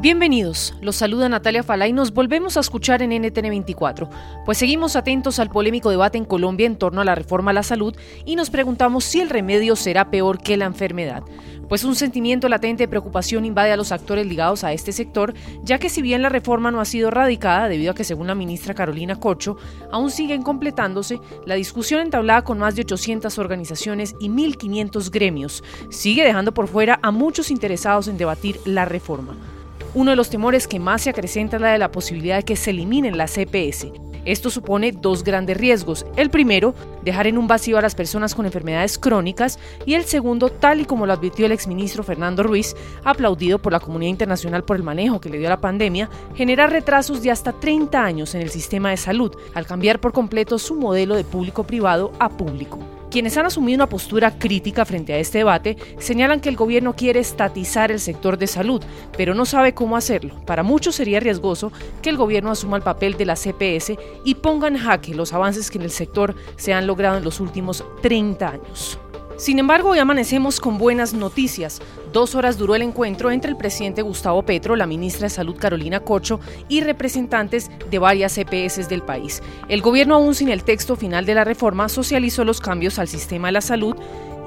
Bienvenidos, los saluda Natalia Fala y nos volvemos a escuchar en NTN 24, pues seguimos atentos al polémico debate en Colombia en torno a la reforma a la salud y nos preguntamos si el remedio será peor que la enfermedad. Pues un sentimiento latente de preocupación invade a los actores ligados a este sector, ya que si bien la reforma no ha sido radicada, debido a que según la ministra Carolina Cocho, aún siguen completándose, la discusión entablada con más de 800 organizaciones y 1.500 gremios sigue dejando por fuera a muchos interesados en debatir la reforma. Uno de los temores que más se acrecenta es la de la posibilidad de que se eliminen las CPS. Esto supone dos grandes riesgos. El primero, dejar en un vacío a las personas con enfermedades crónicas y el segundo, tal y como lo advirtió el exministro Fernando Ruiz, aplaudido por la comunidad internacional por el manejo que le dio a la pandemia, generar retrasos de hasta 30 años en el sistema de salud, al cambiar por completo su modelo de público-privado a público. Quienes han asumido una postura crítica frente a este debate señalan que el gobierno quiere estatizar el sector de salud, pero no sabe cómo hacerlo. Para muchos sería riesgoso que el gobierno asuma el papel de la CPS y ponga en jaque los avances que en el sector se han logrado en los últimos 30 años. Sin embargo, hoy amanecemos con buenas noticias. Dos horas duró el encuentro entre el presidente Gustavo Petro, la ministra de Salud Carolina Cocho y representantes de varias EPS del país. El gobierno, aún sin el texto final de la reforma, socializó los cambios al sistema de la salud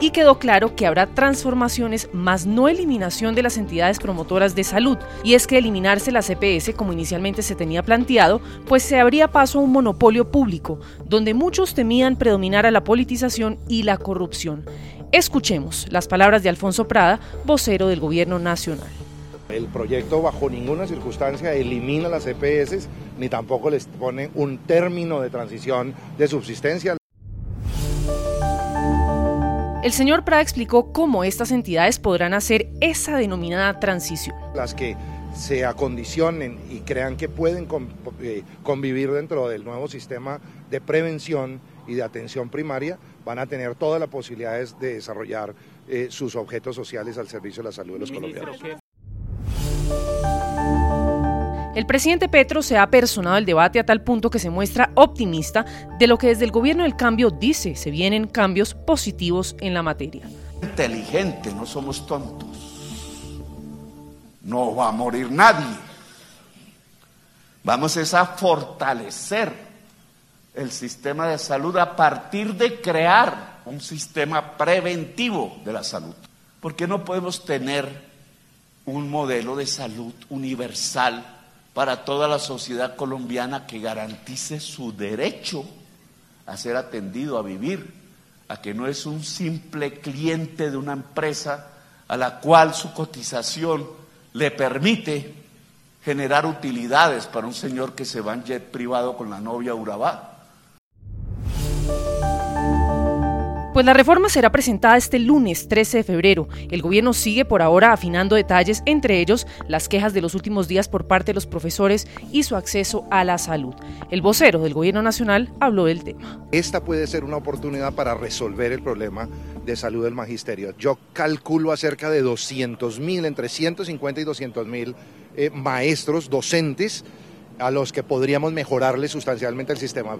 y quedó claro que habrá transformaciones, más no eliminación de las entidades promotoras de salud. Y es que eliminarse la CPS, como inicialmente se tenía planteado, pues se abría paso a un monopolio público, donde muchos temían predominar a la politización y la corrupción. Escuchemos las palabras de Alfonso Prada, vocero del Gobierno Nacional. El proyecto bajo ninguna circunstancia elimina las EPS ni tampoco les pone un término de transición de subsistencia. El señor Prada explicó cómo estas entidades podrán hacer esa denominada transición. Las que se acondicionen y crean que pueden eh, convivir dentro del nuevo sistema de prevención y de atención primaria van a tener todas las posibilidades de desarrollar eh, sus objetos sociales al servicio de la salud de los colombianos. El presidente Petro se ha personado el debate a tal punto que se muestra optimista de lo que desde el gobierno del cambio dice se vienen cambios positivos en la materia. Inteligente, no somos tontos. No va a morir nadie. Vamos a fortalecer el sistema de salud a partir de crear un sistema preventivo de la salud. Porque no podemos tener un modelo de salud universal para toda la sociedad colombiana que garantice su derecho a ser atendido, a vivir, a que no es un simple cliente de una empresa a la cual su cotización le permite generar utilidades para un señor que se va en jet privado con la novia Urabá. Pues la reforma será presentada este lunes 13 de febrero. El gobierno sigue por ahora afinando detalles, entre ellos las quejas de los últimos días por parte de los profesores y su acceso a la salud. El vocero del gobierno nacional habló del tema. Esta puede ser una oportunidad para resolver el problema de salud del magisterio. Yo calculo a cerca de 200 mil, entre 150 y 200 mil eh, maestros, docentes, a los que podríamos mejorarle sustancialmente el sistema.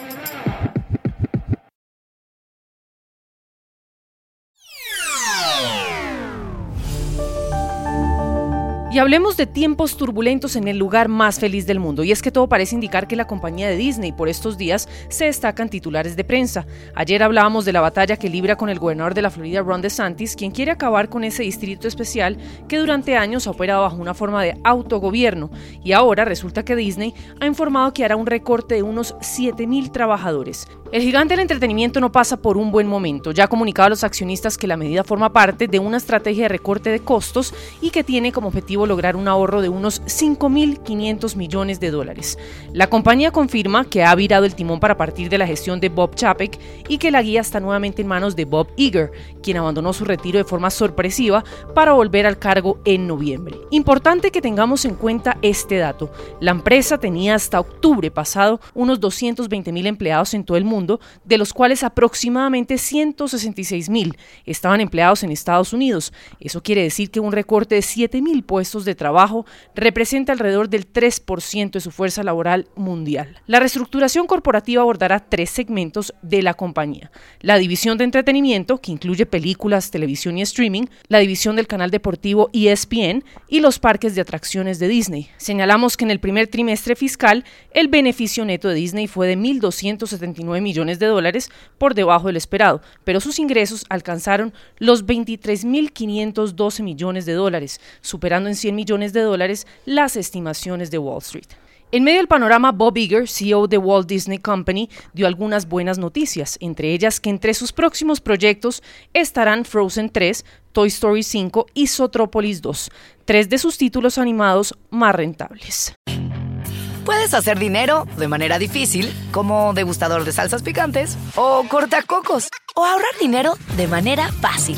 Y hablemos de tiempos turbulentos en el lugar más feliz del mundo. Y es que todo parece indicar que la compañía de Disney por estos días se destacan titulares de prensa. Ayer hablábamos de la batalla que libra con el gobernador de la Florida, Ron DeSantis, quien quiere acabar con ese distrito especial que durante años ha operado bajo una forma de autogobierno. Y ahora resulta que Disney ha informado que hará un recorte de unos 7.000 trabajadores. El gigante del entretenimiento no pasa por un buen momento. Ya ha comunicado a los accionistas que la medida forma parte de una estrategia de recorte de costos y que tiene como objetivo lograr un ahorro de unos 5.500 millones de dólares. La compañía confirma que ha virado el timón para partir de la gestión de Bob Chapek y que la guía está nuevamente en manos de Bob Iger, quien abandonó su retiro de forma sorpresiva para volver al cargo en noviembre. Importante que tengamos en cuenta este dato. La empresa tenía hasta octubre pasado unos 220 mil empleados en todo el mundo, de los cuales aproximadamente 166 mil estaban empleados en Estados Unidos. Eso quiere decir que un recorte de 7 mil puestos de trabajo representa alrededor del 3% de su fuerza laboral mundial. La reestructuración corporativa abordará tres segmentos de la compañía. La división de entretenimiento, que incluye películas, televisión y streaming, la división del canal deportivo ESPN y los parques de atracciones de Disney. Señalamos que en el primer trimestre fiscal el beneficio neto de Disney fue de 1.279 millones de dólares por debajo del esperado, pero sus ingresos alcanzaron los 23.512 millones de dólares, superando en 100 millones de dólares las estimaciones de Wall Street. En medio del panorama, Bob Iger, CEO de Walt Disney Company, dio algunas buenas noticias, entre ellas que entre sus próximos proyectos estarán Frozen 3, Toy Story 5 y Zootropolis 2, tres de sus títulos animados más rentables. Puedes hacer dinero de manera difícil, como degustador de salsas picantes, o cortacocos, o ahorrar dinero de manera fácil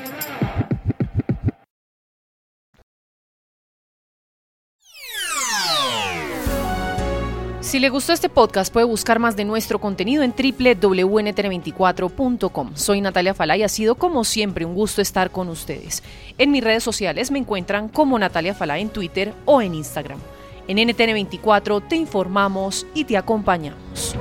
Si le gustó este podcast, puede buscar más de nuestro contenido en www.ntn24.com. Soy Natalia Falá y ha sido como siempre un gusto estar con ustedes. En mis redes sociales me encuentran como Natalia Falá en Twitter o en Instagram. En NTN24 te informamos y te acompañamos.